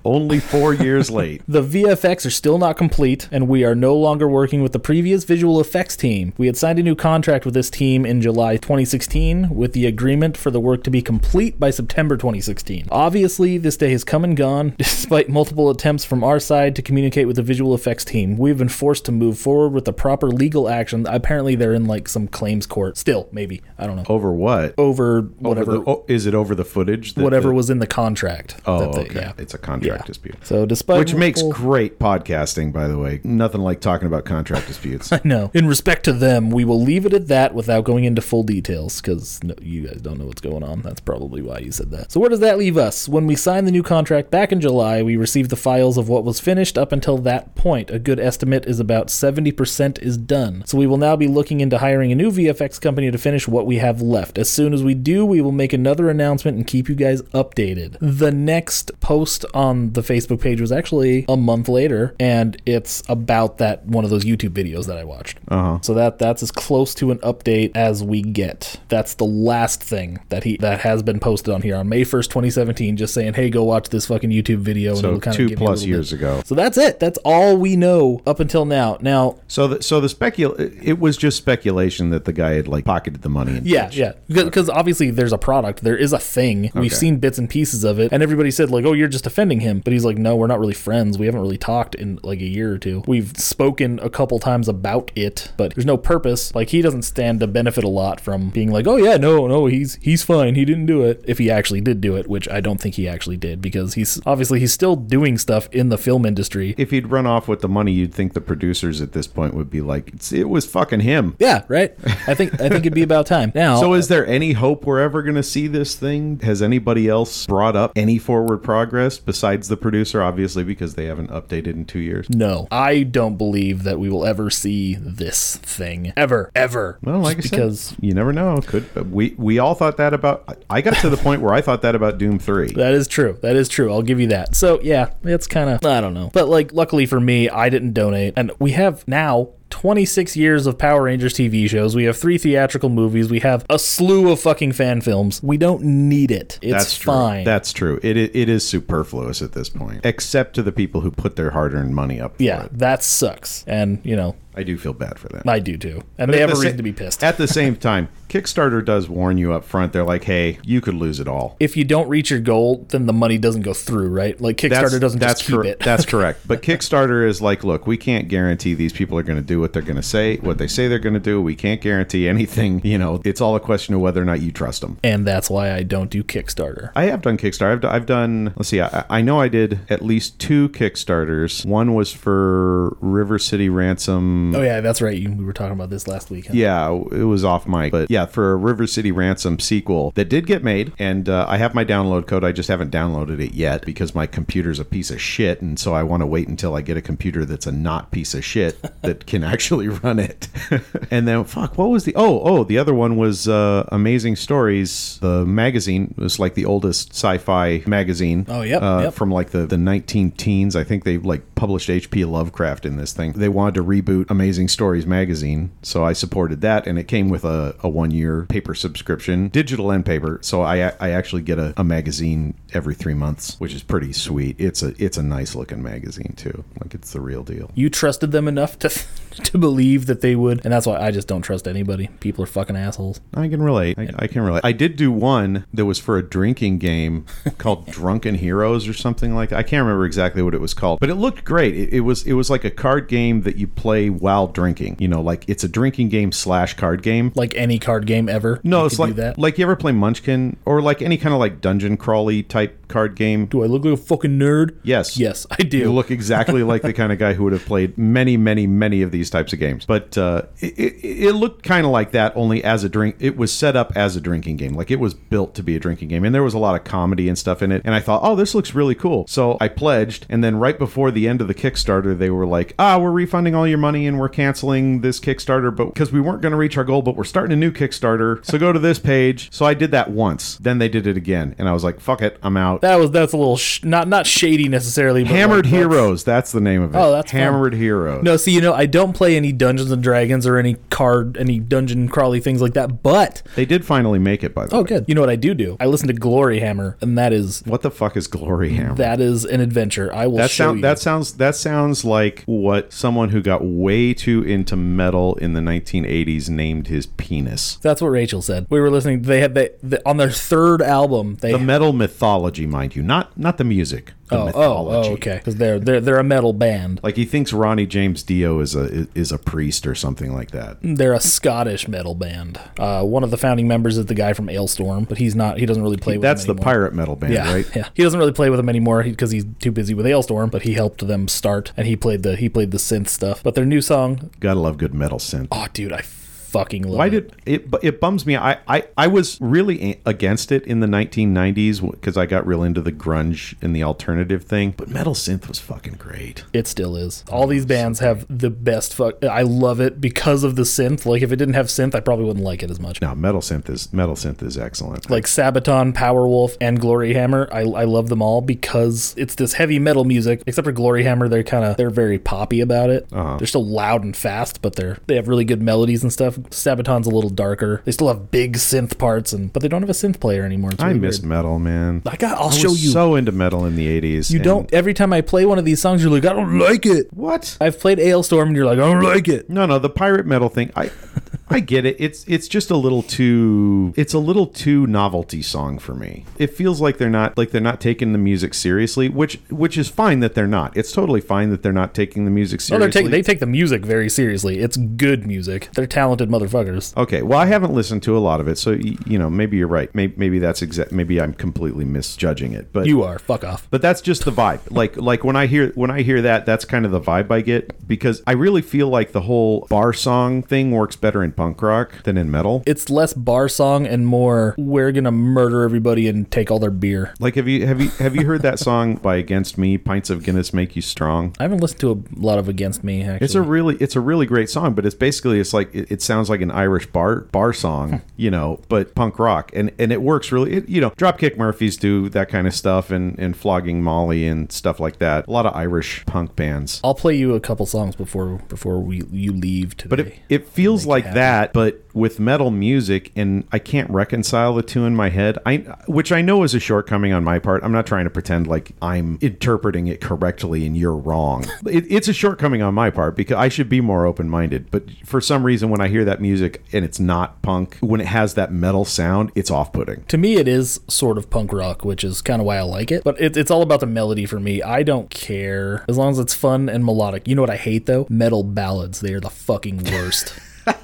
Speaker 2: Only four years late.
Speaker 3: The VFX are still not complete, and we are no longer working with the previous visual effects team. We had signed a new contract with this team in July 2016 with the agreement for the work to be complete by September 2016. Obviously, this day has come and gone, despite multiple attempts from our side to communicate with the visual effects team. We've been forced to move forward with the proper legal action. Apparently, they're in like some claims court. Still, maybe. I don't know.
Speaker 2: Over what?
Speaker 3: Over
Speaker 2: Over
Speaker 3: whatever.
Speaker 2: the- oh, is it over the footage? that
Speaker 3: Whatever
Speaker 2: the-
Speaker 3: was in the contract.
Speaker 2: Oh,
Speaker 3: that they-
Speaker 2: okay.
Speaker 3: yeah.
Speaker 2: It's a contract
Speaker 3: Yeah.
Speaker 2: Dispute.
Speaker 3: So, despite
Speaker 2: Which makes
Speaker 3: multiple-
Speaker 2: great podcasting, by the way. Nothing like talking about contract disputes.
Speaker 3: No. In respect to them, we will leave it at that without going into full details because no, you guys don't know what's going on. That's probably why you said that. So, where does that leave us? When we signed the new contract back in July, we received the files of what was finished up until that point. A good estimate is about 70% is done. So, we will now be looking into hiring a new VFX company to finish what we have left. As soon as we do, we will make another announcement and keep you guys updated. The next post on the Facebook page was actually a month later, and it's about that one of those YouTube videos that I watched.
Speaker 2: Uh-huh.
Speaker 3: So that that's as close to an update as we get. That's the last thing that he that has been posted on here on May first, 2017. Just saying, hey, go watch this fucking YouTube video. and
Speaker 2: So
Speaker 3: it'll kind
Speaker 2: two
Speaker 3: of give you a
Speaker 2: plus years
Speaker 3: bit.
Speaker 2: ago.
Speaker 3: So that's it. That's all we know up until now. Now,
Speaker 2: So the so the specul it was just speculation that the guy had like pocketed the money. And
Speaker 3: Yeah, yeah. Because obviously there's a product, there is a thing. We've
Speaker 2: Okay.
Speaker 3: seen bits and pieces of it, and everybody said like, "Oh, you're just defending him," but he's like, "No, we're not really friends. We haven't really talked in like a year or two. We've spoken a couple times about it, but there's no purpose. Like he doesn't stand to benefit a lot from being like, "Oh yeah, no, no, he's he's fine. He didn't do it." If he actually did do it, which I don't think he actually did, because he's obviously he's still doing stuff in the film industry.
Speaker 2: If he'd run off with the money, you'd think the producers at this point would be like, it's, "It was fucking him."
Speaker 3: Yeah, right. I think I think it'd be about time now.
Speaker 2: So is there any hope we're ever going to see this thing? Has anybody else brought up any forward progress besides the producer? Obviously, because they haven't updated in two years.
Speaker 3: No, I don't believe that we will ever see this thing ever, ever.
Speaker 2: Well, like
Speaker 3: Just
Speaker 2: I
Speaker 3: because
Speaker 2: said, you never know. Could but we we all thought that about? I got to the point where I thought that about Doom Three.
Speaker 3: that is true. That is true. I'll give you that. So yeah, it's kind of I don't know, but like luckily for me, I didn't donate, and we have now. 26 years of Power Rangers TV shows. We have three theatrical movies. We have a slew of fucking fan films. We don't need it. It's
Speaker 2: That's true.
Speaker 3: fine.
Speaker 2: That's true. It, it is superfluous at this point, except to the people who put their hard-earned money up.
Speaker 3: Yeah, that sucks. And, you know,
Speaker 2: I do feel bad for them.
Speaker 3: I do too. And
Speaker 2: But
Speaker 3: they have a reason
Speaker 2: sa-
Speaker 3: to be pissed.
Speaker 2: At the same time, Kickstarter does warn you up front. They're like, "Hey, you could lose it all."
Speaker 3: if you don't reach your goal, then the money doesn't go through, right? Like Kickstarter doesn't just keep it.
Speaker 2: That's correct. But Kickstarter is like, look, we can't guarantee these people are going to do what they're going to say, what they say they're going to do. We can't guarantee anything. You know, it's all a question of whether or not you trust them.
Speaker 3: and that's why I don't do Kickstarter.
Speaker 2: I have done Kickstarter. I've, d- I've done. Let's see. I, I know I did at least two Kickstarters. One was for River City Ransom.
Speaker 3: Oh yeah, that's right. You, we were talking about this last week. huh?
Speaker 2: Yeah, it was off mic, but yeah, for a River City Ransom sequel that did get made, and uh, I have my download code. I just haven't downloaded it yet because my computer's a piece of shit, and so I want to wait until I get a computer that's a not piece of shit that can actually run it. and then, fuck, what was the? Oh, oh, the other one was uh, Amazing Stories, the magazine. It was like the oldest sci-fi magazine.
Speaker 3: Oh, yeah,
Speaker 2: uh,
Speaker 3: yep.
Speaker 2: from like the the 19 teens. I think they like published H.P. Lovecraft in this thing. They wanted to reboot Amazing Stories magazine, so I supported that, and it came with a, a one year paper subscription, digital and paper. So I I actually get a, a magazine every three months, which is pretty sweet. It's a it's a nice looking magazine too. Like it's the real deal.
Speaker 3: You trusted them enough to to believe that they would, and that's why I just don't trust anybody. People are fucking assholes.
Speaker 2: I can relate. I, I can relate. I did do one that was for a drinking game called Drunken Heroes or something like. I can't remember exactly what it was called, but it looked great. It, it was it was like a card game that you play while drinking. You know, like it's a drinking game slash card game.
Speaker 3: Like any card game ever.
Speaker 2: No, it's like
Speaker 3: that.
Speaker 2: like you ever play Munchkin or like any kind of like dungeon crawly type card game.
Speaker 3: do I look like a fucking nerd?
Speaker 2: Yes.
Speaker 3: Yes, I do.
Speaker 2: You look exactly like the kind of guy who would have played many, many, many of these types of games. But uh, it, it, it looked kind of like that, only as a drink. It was set up as a drinking game, like it was built to be a drinking game, and there was a lot of comedy and stuff in it. And I thought, oh, this looks really cool. So I pledged, and then right before the end of the Kickstarter, they were like, ah, we're refunding all your money and we're canceling this Kickstarter, but because we weren't going to reach our goal, but we're starting a new Kickstarter. So go to this page. So I did that once. Then they did it again, and I was like, fuck it, I'm out.
Speaker 3: that was that's a little sh- not not shady necessarily. But
Speaker 2: Hammered
Speaker 3: like,
Speaker 2: Heroes, that's the name of it.
Speaker 3: Oh, that's fun.
Speaker 2: Hammered Heroes.
Speaker 3: No, see, you know, I don't play any Dungeons and Dragons or any card, any dungeon crawly things like that. But
Speaker 2: They did finally make it, by the
Speaker 3: oh,
Speaker 2: way.
Speaker 3: good. You know what I do do? I listen to Gloryhammer, and that is
Speaker 2: What the fuck is Gloryhammer?
Speaker 3: that is an adventure. I will
Speaker 2: that
Speaker 3: show
Speaker 2: sound that sounds that sounds like what someone who got way too into metal in the 1980s named his penis.
Speaker 3: That's what Rachel said. We were listening. They had they, they on their third album. They
Speaker 2: The metal mythology, mind you, not not the music.
Speaker 3: Oh, oh
Speaker 2: mythology.
Speaker 3: oh okay because they're they're they're a metal band.
Speaker 2: Like he thinks Ronnie James Dio is a is a priest or something like that.
Speaker 3: They're a Scottish metal band. Uh, one of the founding members is the guy from Alestorm, but he's not. He doesn't really play. with
Speaker 2: That's the pirate metal band,
Speaker 3: Yeah,
Speaker 2: right?
Speaker 3: yeah. He doesn't really play with them anymore because he's too busy with Alestorm. But he helped them start, and he played the he played the synth stuff. But their new song,
Speaker 2: Gotta love good metal synth.
Speaker 3: oh dude, I fucking love
Speaker 2: Why
Speaker 3: it.
Speaker 2: did it? It bums me. I I, I was really against it in the 1990s because I got real into the grunge and the alternative thing. But metal synth was fucking great.
Speaker 3: It still is. All these bands have the best fuck. I love it because of the synth. Like if it didn't have synth, I probably wouldn't like it as much.
Speaker 2: No, metal synth is metal synth is excellent.
Speaker 3: Like Sabaton, Powerwolf, and Gloryhammer, I, I love them all because it's this heavy metal music. Except for Gloryhammer, they're kind of they're very poppy about it.
Speaker 2: Uh-huh.
Speaker 3: They're still loud and fast, but they're they have really good melodies and stuff. Sabaton's a little darker. They still have big synth parts, and but they don't have a synth player anymore. It's
Speaker 2: I
Speaker 3: really
Speaker 2: miss
Speaker 3: weird.
Speaker 2: metal, man.
Speaker 3: I got. I'll
Speaker 2: I
Speaker 3: show
Speaker 2: was
Speaker 3: you.
Speaker 2: So into metal in the 80s.
Speaker 3: you don't. Every time I play one of these songs, you're like, I don't like it.
Speaker 2: what?
Speaker 3: I've played Alestorm, and you're like, I don't like it.
Speaker 2: No, no, the pirate metal thing. I I get it. It's it's just a little too it's a little too novelty song for me. It feels like they're not like they're not taking the music seriously, which which is fine that they're not. It's totally fine that they're not taking the music
Speaker 3: No,
Speaker 2: seriously.
Speaker 3: they're taking they take the music very seriously. It's good music. They're talented motherfuckers.
Speaker 2: Okay, well, I haven't listened to a lot of it, so y- you know, maybe you're right. Maybe, maybe that's exact. Maybe I'm completely misjudging it, but
Speaker 3: You are. Fuck off.
Speaker 2: but that's just the vibe. Like like when I hear when I hear that, that's kind of the vibe I get because I really feel like the whole bar song thing works better in punk rock than in metal.
Speaker 3: It's less bar song and more we're gonna murder everybody and take all their beer.
Speaker 2: Like have you have you have you heard that song by Against Me? Pints of Guinness make you strong.
Speaker 3: I haven't listened to a lot of Against Me actually.
Speaker 2: It's a really it's a really great song, but it's basically it's like it, it sounds like an Irish bar bar song, hmm. you know, but punk rock, and and it works really. It, you know, Dropkick Murphys do that kind of stuff, and and Flogging Molly and stuff like that. A lot of Irish punk bands.
Speaker 3: I'll play you a couple songs before before we you leave today.
Speaker 2: But it, it feels like
Speaker 3: happen.
Speaker 2: that, but with metal music, and I can't reconcile the two in my head. I, which I know is a shortcoming on my part. I'm not trying to pretend like I'm interpreting it correctly and you're wrong. It, it's a shortcoming on my part because I should be more open minded. But for some reason, when I hear that music and it's not punk, when it has that metal sound, it's off putting.
Speaker 3: to me, it is sort of punk rock, which is kind of why I like it. But it, it's all about the melody for me. I don't care as long as it's fun and melodic. You know what I hate though? Metal ballads. They are the fucking worst.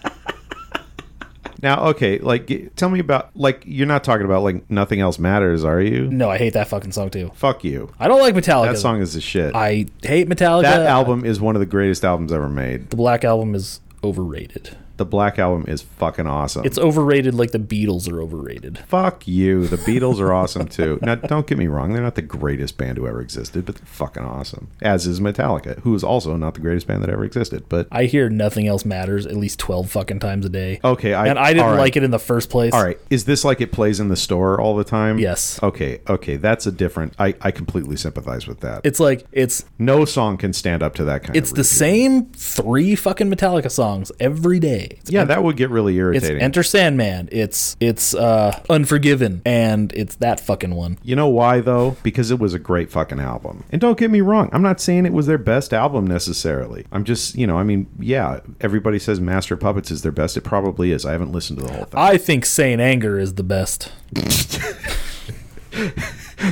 Speaker 2: Now, okay, like tell me about like you're not talking about like nothing else matters, are you?
Speaker 3: no, I hate that fucking song too.
Speaker 2: Fuck you.
Speaker 3: I don't like Metallica.
Speaker 2: That song is the shit.
Speaker 3: I hate Metallica.
Speaker 2: that album is one of the greatest albums ever made.
Speaker 3: The Black Album is overrated.
Speaker 2: The Black Album is fucking awesome.
Speaker 3: It's overrated like the Beatles are overrated.
Speaker 2: Fuck you. The Beatles are awesome too. Now, don't get me wrong; they're not the greatest band who ever existed, but they're fucking awesome. As is Metallica, who is also not the greatest band that ever existed. But
Speaker 3: I hear nothing else matters at least 12 fucking times a day.
Speaker 2: okay, I
Speaker 3: and I didn't
Speaker 2: right.
Speaker 3: like it in the first place.
Speaker 2: All right, is this like it plays in the store all the time?
Speaker 3: Yes.
Speaker 2: Okay, okay, that's a different. I I completely sympathize with that.
Speaker 3: It's like it's
Speaker 2: no song can stand up to that kind
Speaker 3: it's
Speaker 2: of.
Speaker 3: It's
Speaker 2: the
Speaker 3: same three fucking Metallica songs every day. It's
Speaker 2: Yeah, that would get really
Speaker 3: It's
Speaker 2: irritating.
Speaker 3: Enter Sandman. It's it's uh Unforgiven, and it's that fucking one.
Speaker 2: You know why though? Because it was a great fucking album. And don't get me wrong, I'm not saying it was their best album necessarily. I'm just, you know, I mean, yeah, everybody says Master Puppets is their best. It probably is. I haven't listened to the whole thing.
Speaker 3: I think Saint Anger is the best.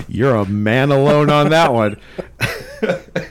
Speaker 2: You're a man alone on that one.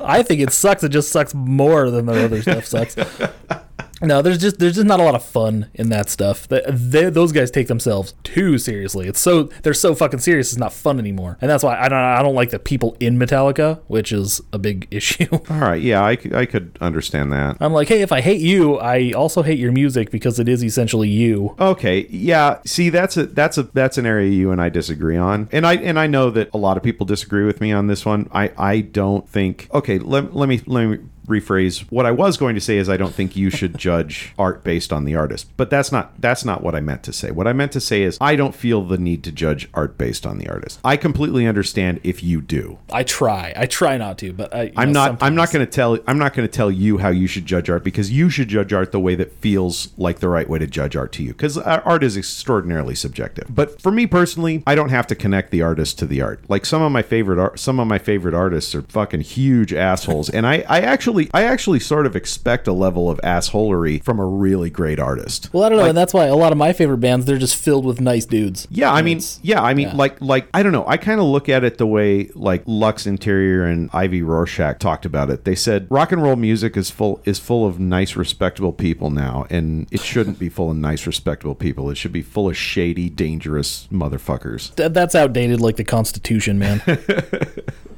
Speaker 3: I think it sucks. It just sucks more than the other stuff sucks. No, there's just there's just not a lot of fun in that stuff. They, they, those guys take themselves too seriously. It's so they're so fucking serious. It's not fun anymore, and that's why I don't I don't like the people in Metallica, which is a big issue.
Speaker 2: All right, yeah, I, I could understand that.
Speaker 3: I'm like, hey, if I hate you, I also hate your music because it is essentially you.
Speaker 2: Okay, yeah. See, that's a that's a that's an area you and I disagree on, and I and I know that a lot of people disagree with me on this one. I I don't think. Okay, let, let me let me rephrase what I was going to say is I don't think you should judge art based on the artist. But that's not that's not what I meant to say. What I meant to say is I don't feel the need to judge art based on the artist. I completely understand if you do.
Speaker 3: I try. I try not to, but uh, I,
Speaker 2: i'm
Speaker 3: know,
Speaker 2: not I'm not going to tell I'm not going to tell you how you should judge art because you should judge art the way that feels like the right way to judge art to you because uh, art is extraordinarily subjective. But for me personally, I don't have to connect the artist to the art. Like some of my favorite art some of my favorite artists are fucking huge assholes and I I actually I actually sort of expect a level of assholery from a really great artist.
Speaker 3: Well, I don't know, and that's why a lot of my favorite bands they're just filled with nice dudes.
Speaker 2: Yeah, I mean, yeah, I mean,
Speaker 3: yeah.
Speaker 2: like, like I don't know. I kind of look at it the way like Lux Interior and Ivy Rorschach talked about it. They said rock and roll music is full is full of nice, respectable people now, and it shouldn't be full of nice, respectable people. It should be full of shady, dangerous motherfuckers.
Speaker 3: Th- that's outdated, like the Constitution, man.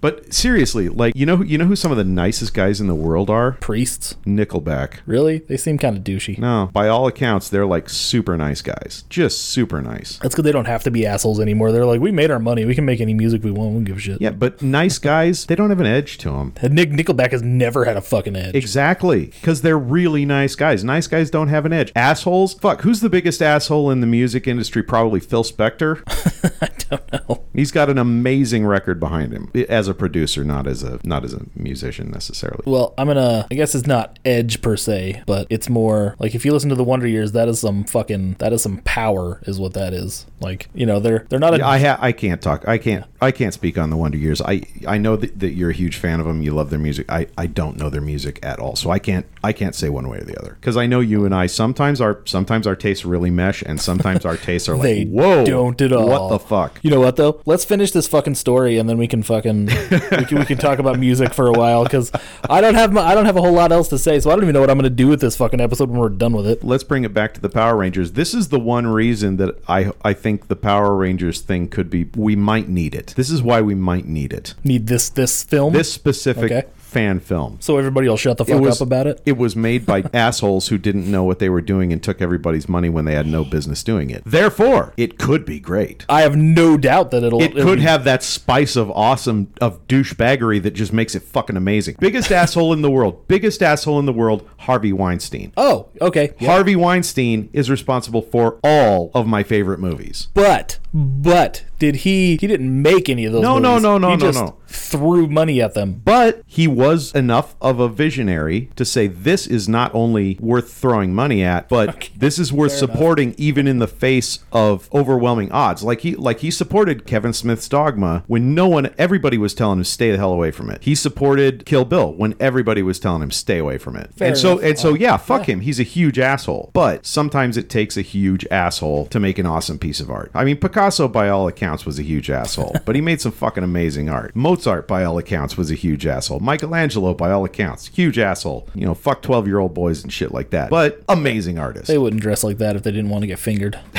Speaker 2: But seriously, like you know, you know who some of the nicest guys in the world are?
Speaker 3: Priests,
Speaker 2: Nickelback.
Speaker 3: really? They seem kind of douchey.
Speaker 2: No, by all accounts, they're like super nice guys. Just super nice.
Speaker 3: That's because they don't have to be assholes anymore. They're like, we made our money. We can make any music we want. We don't give a shit.
Speaker 2: Yeah, but nice guys, they don't have an edge to them.
Speaker 3: Nick Nickelback has never had a fucking edge.
Speaker 2: Exactly, because they're really nice guys. Nice guys don't have an edge. Assholes, fuck. Who's the biggest asshole in the music industry? Probably Phil Spector.
Speaker 3: I don't know.
Speaker 2: He's got an amazing record behind him as a producer, not as a not as a musician necessarily.
Speaker 3: Well, I'm gonna. I guess it's not edge per se, but it's more like if you listen to the Wonder Years, that is some fucking. That is some power, is what that is. Like you know, they're they're not a.
Speaker 2: Yeah, I ha- I can't talk. I can't. I can't speak on the Wonder Years. I I know that, that you're a huge fan of them. You love their music. I, I don't know their music at all, so I can't I can't say one way or the other. Because I know you and I sometimes our sometimes our tastes really mesh, and sometimes our tastes are like whoa,
Speaker 3: don't at all.
Speaker 2: What the fuck?
Speaker 3: You know what though? Let's finish this fucking story and then we can fucking we can, we can talk about music for a while because I don't have my, I don't have a whole lot else to say, so I don't even know what I'm gonna do with this fucking episode when we're done with it.
Speaker 2: let's bring it back to the Power Rangers. This is the one reason that I I think the Power Rangers thing could be we might need it. This is why we might need it.
Speaker 3: Need this this film
Speaker 2: This specific
Speaker 3: Okay.
Speaker 2: Fan film.
Speaker 3: so everybody will shut the fuck up about it.
Speaker 2: It was made by assholes who didn't know what they were doing and took everybody's money when they had no business doing it. Therefore, it could be great.
Speaker 3: I have no doubt that it'll
Speaker 2: It
Speaker 3: it'll
Speaker 2: could
Speaker 3: be-
Speaker 2: have that spice of awesome of douchebaggery that just makes it fucking amazing. Biggest asshole in the world. Biggest asshole in the world, Harvey Weinstein.
Speaker 3: Oh, okay. Yeah.
Speaker 2: Harvey Weinstein is responsible for all of my favorite movies.
Speaker 3: But but did he he didn't make any of those
Speaker 2: No, no,
Speaker 3: movies.
Speaker 2: no, no,
Speaker 3: he
Speaker 2: no,
Speaker 3: just
Speaker 2: no.
Speaker 3: threw money at them.
Speaker 2: But he was enough of a visionary to say this is not only worth throwing money at, but this is worth supporting even in the face of overwhelming odds. Like he like he supported Kevin Smith's Dogma when no one everybody was telling him stay the hell away from it. He supported Kill Bill when everybody was telling him stay away from it.
Speaker 3: Fair
Speaker 2: and so
Speaker 3: enough.
Speaker 2: and so oh, yeah, fuck him. He's a huge asshole. But sometimes it takes a huge asshole to make an awesome piece of art. I mean Picasso by all accounts was a huge asshole, but he made some fucking amazing art. Mozart by all accounts was a huge asshole. Michelangelo by all accounts, huge asshole. You know, fuck 12-year-old boys and shit like that. But amazing artist.
Speaker 3: They wouldn't dress like that if they didn't want to get fingered.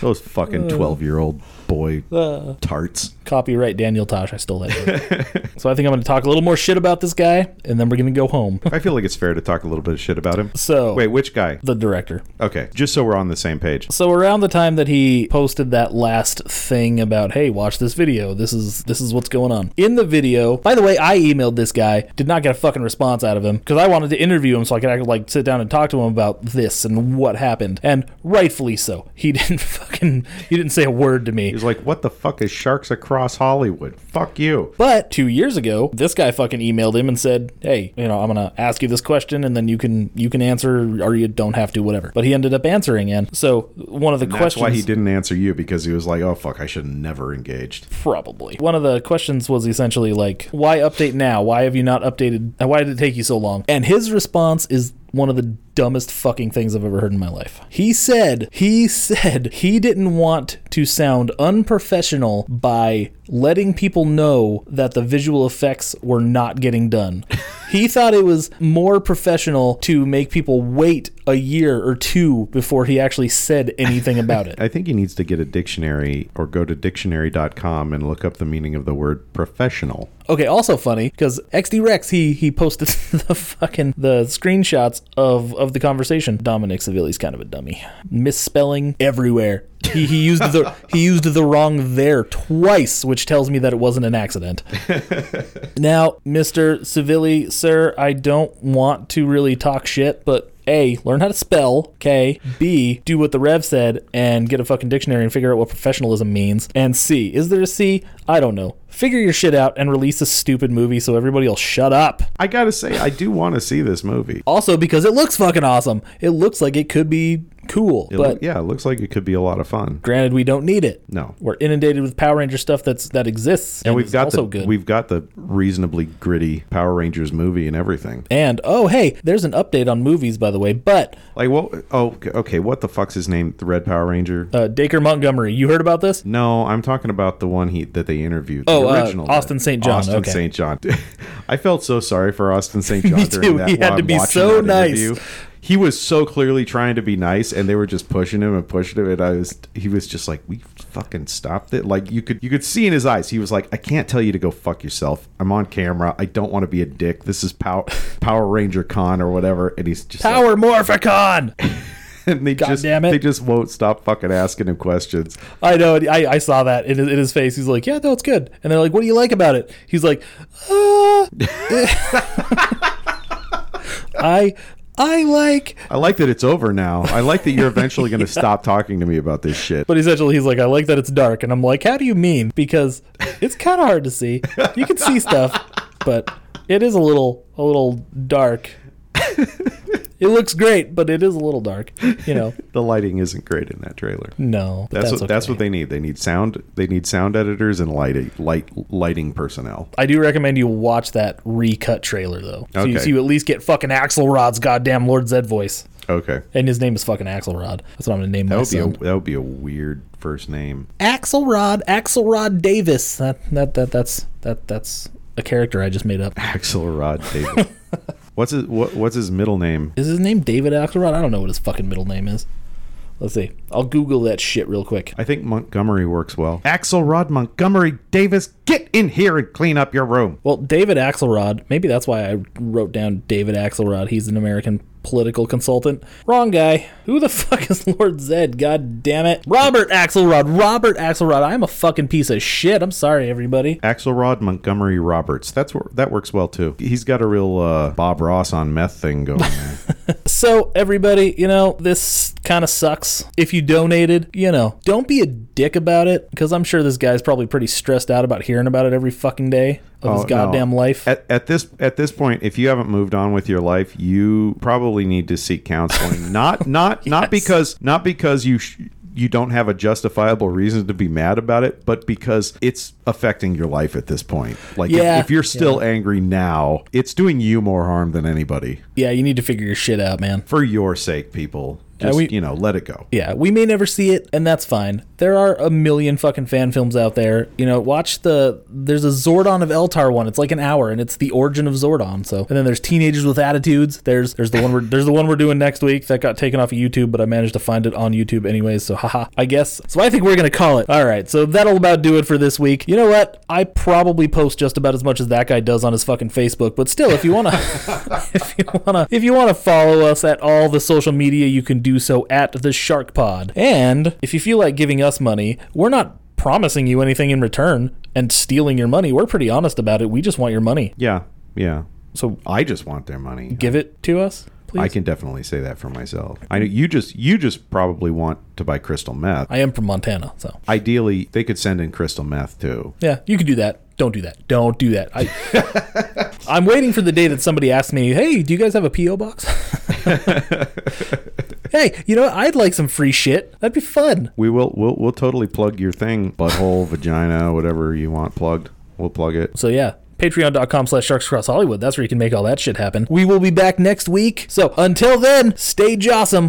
Speaker 2: Those fucking uh. 12-year-old boy uh, tarts.
Speaker 3: Copyright Daniel Tosh. I stole that. so I think I'm going to talk a little more shit about this guy, and then we're going to go home.
Speaker 2: I feel like it's fair to talk a little bit of shit about him.
Speaker 3: So
Speaker 2: Wait, which guy?
Speaker 3: the director.
Speaker 2: Okay, just so we're on the same page.
Speaker 3: So around the time that he posted that last thing about, hey, watch this video. This is this is what's going on. In the video, by the way, I emailed this guy, did not get a fucking response out of him because I wanted to interview him so I could actually like sit down and talk to him about this and what happened. And rightfully so. He didn't fucking he didn't say a word to me.
Speaker 2: He's like, what the fuck is Sharks Across Hollywood? Fuck you.
Speaker 3: But two years ago, this guy fucking emailed him and said, "Hey, you know, I'm gonna ask you this question, and then you can you can answer, or you don't have to, whatever." But he ended up answering, and so one of the
Speaker 2: That's
Speaker 3: questions
Speaker 2: why he didn't answer you because he was like, "Oh fuck, I should have never engaged."
Speaker 3: Probably. One of the questions was essentially like, why update now? Why have you not updated? Why did it take you so long? And his response is one of the dumbest fucking things I've ever heard in my life. He said, he said he didn't want to sound unprofessional by letting people know that the visual effects were not getting done. he thought it was more professional to make people wait a year or two before he actually said anything about it.
Speaker 2: I think he needs to get a dictionary or go to dictionary.com and look up the meaning of the word professional.
Speaker 3: Okay, also funny because XD Rex he he posted the fucking the screenshots of of the conversation. Dominic Seville's kind of a dummy, misspelling everywhere. He he used the he used the wrong there twice, which tells me that it wasn't an accident. now, Mister Seville, sir, I don't want to really talk shit, but a, learn how to spell, K, B, do what the Rev said and get a fucking dictionary and figure out what professionalism means. And C, is there a C? I don't know. Figure your shit out and release a stupid movie so everybody will shut up.
Speaker 2: I gotta say, I do want to see this movie.
Speaker 3: Also, because it looks fucking awesome. It looks like it could be cool.
Speaker 2: It
Speaker 3: but
Speaker 2: loo- yeah, it looks like it could be a lot of fun.
Speaker 3: granted, we don't need it.
Speaker 2: No.
Speaker 3: We're inundated with Power Ranger stuff that's that exists.
Speaker 2: And we've got
Speaker 3: also
Speaker 2: the
Speaker 3: good.
Speaker 2: we've got the reasonably gritty Power Rangers movie and everything.
Speaker 3: and oh hey, there's an update on movies by the way, but
Speaker 2: Like what? Oh, okay. What the fuck's his name? The Red Power Ranger?
Speaker 3: uh, Dacre Montgomery, you heard about this?
Speaker 2: no, I'm talking about the one he that they interviewed. The
Speaker 3: Oh, uh,
Speaker 2: original
Speaker 3: Austin St. John,
Speaker 2: Austin
Speaker 3: okay.
Speaker 2: St. John. I felt so sorry for Austin St. John during
Speaker 3: too.
Speaker 2: that.
Speaker 3: He had to be so nice.
Speaker 2: interview. He was so clearly trying to be nice, and they were just pushing him and pushing him. And I was, he was just like, "We fucking stopped it." Like you could, you could see in his eyes, he was like, "I can't tell you to go fuck yourself. I'm on camera. I don't want to be a dick. This is Power Power Ranger Con or whatever." And he's just
Speaker 3: power like- Morphicon.
Speaker 2: and they just
Speaker 3: damn it.
Speaker 2: they just won't stop fucking asking him questions.
Speaker 3: I know. I, I saw that in, his- in his face. He's like, "Yeah, no, it's good." And they're like, "What do you like about it?" He's like, uh, "I, I like."
Speaker 2: I like that it's over now. I like that you're eventually going to stop talking to me about this shit.
Speaker 3: But essentially, he's like, "I like that it's dark," and I'm like, "How do you mean?" Because it's kind of hard to see. You can see stuff, but it is a little, a little dark. It looks great, but it is a little dark. You know,
Speaker 2: the lighting isn't great in that trailer.
Speaker 3: no,
Speaker 2: That's,
Speaker 3: that's
Speaker 2: what that's what they need. They need sound. They need sound editors and lighting light lighting personnel.
Speaker 3: I do recommend you watch that recut trailer though, so, you, so you at least get fucking Axelrod's goddamn Lord Zedd voice,
Speaker 2: Okay,
Speaker 3: and his name is fucking Axelrod. That's what I'm gonna name
Speaker 2: that
Speaker 3: my
Speaker 2: would be a, that would be a weird first name.
Speaker 3: Axelrod, Axelrod Davis. That that that that's that that's a character I just made up.
Speaker 2: Axelrod David. what's his what, What's his middle name?
Speaker 3: Is his name David Axelrod? I don't know what his fucking middle name is. Let's see. I'll Google that shit real quick.
Speaker 2: I think Montgomery works well. Axelrod Montgomery Davis, get in here and clean up your room.
Speaker 3: Well, David Axelrod. Maybe that's why I wrote down David Axelrod. He's an American political consultant. Wrong guy. Who the fuck is Lord Zedd? God damn it. Robert Axelrod. Robert Axelrod. I'm a fucking piece of shit. I'm sorry, everybody.
Speaker 2: Axelrod Montgomery Roberts. That's where that works well too. He's got a real uh, Bob Ross on meth thing going there.
Speaker 3: So, everybody, you know, this kind of sucks. If you donated, you know, don't be a dick about it because I'm sure this guy's probably pretty stressed out about hearing about it every fucking day of his
Speaker 2: Oh, no.
Speaker 3: goddamn life.
Speaker 2: At, at this at this point, if you haven't moved on with your life, you probably need to seek counseling. not not not because not because you sh- you don't have a justifiable reason to be mad about it, but because it's affecting your life at this point. Like if-
Speaker 3: Yeah.
Speaker 2: if, you're still angry now, it's doing you more harm than anybody.
Speaker 3: yeah, you need to figure your shit out, man.
Speaker 2: For your sake, people, just
Speaker 3: we-
Speaker 2: you know, let it go.
Speaker 3: Yeah, we may never see it, and that's fine. There are a million fucking fan films out there. You know, watch the. There's a Zordon of Eltar one. It's like an hour, and it's the origin of Zordon. So, and then there's Teenagers with Attitudes. There's there's the one we're there's the one we're doing next week that got taken off of YouTube, but I managed to find it on YouTube anyways. So, haha, I guess. So I think we're gonna call it. All right, so that'll about do it for this week. You know what? I probably post just about as much as that guy does on his fucking Facebook, but still, if you wanna, if you wanna, if you wanna follow us at all the social media, you can do so at the Shark Pod. And if you feel like giving us money, we're not promising you anything in return and stealing your money. We're pretty honest about it. We just want your money.
Speaker 2: Yeah, yeah.
Speaker 3: So
Speaker 2: I just want their money.
Speaker 3: give it to us, please.
Speaker 2: I can definitely say that for myself. I know you just you just probably want to buy crystal meth.
Speaker 3: I am from Montana, so
Speaker 2: Ideally, they could send in crystal meth too.
Speaker 3: yeah, you can do that. Don't do that. Don't do that. I, I'm waiting for the day that somebody asks me, "Hey, do you guys have a PO box?" hey, you know, what? I'd like some free shit. That'd be fun.
Speaker 2: We will we'll we'll totally plug your thing, butthole, vagina, whatever you want plugged. We'll plug it.
Speaker 3: So yeah. Patreon.com slash Sharks Across Hollywood. That's where you can make all that shit happen. We will be back next week. So until then, stay jawsome.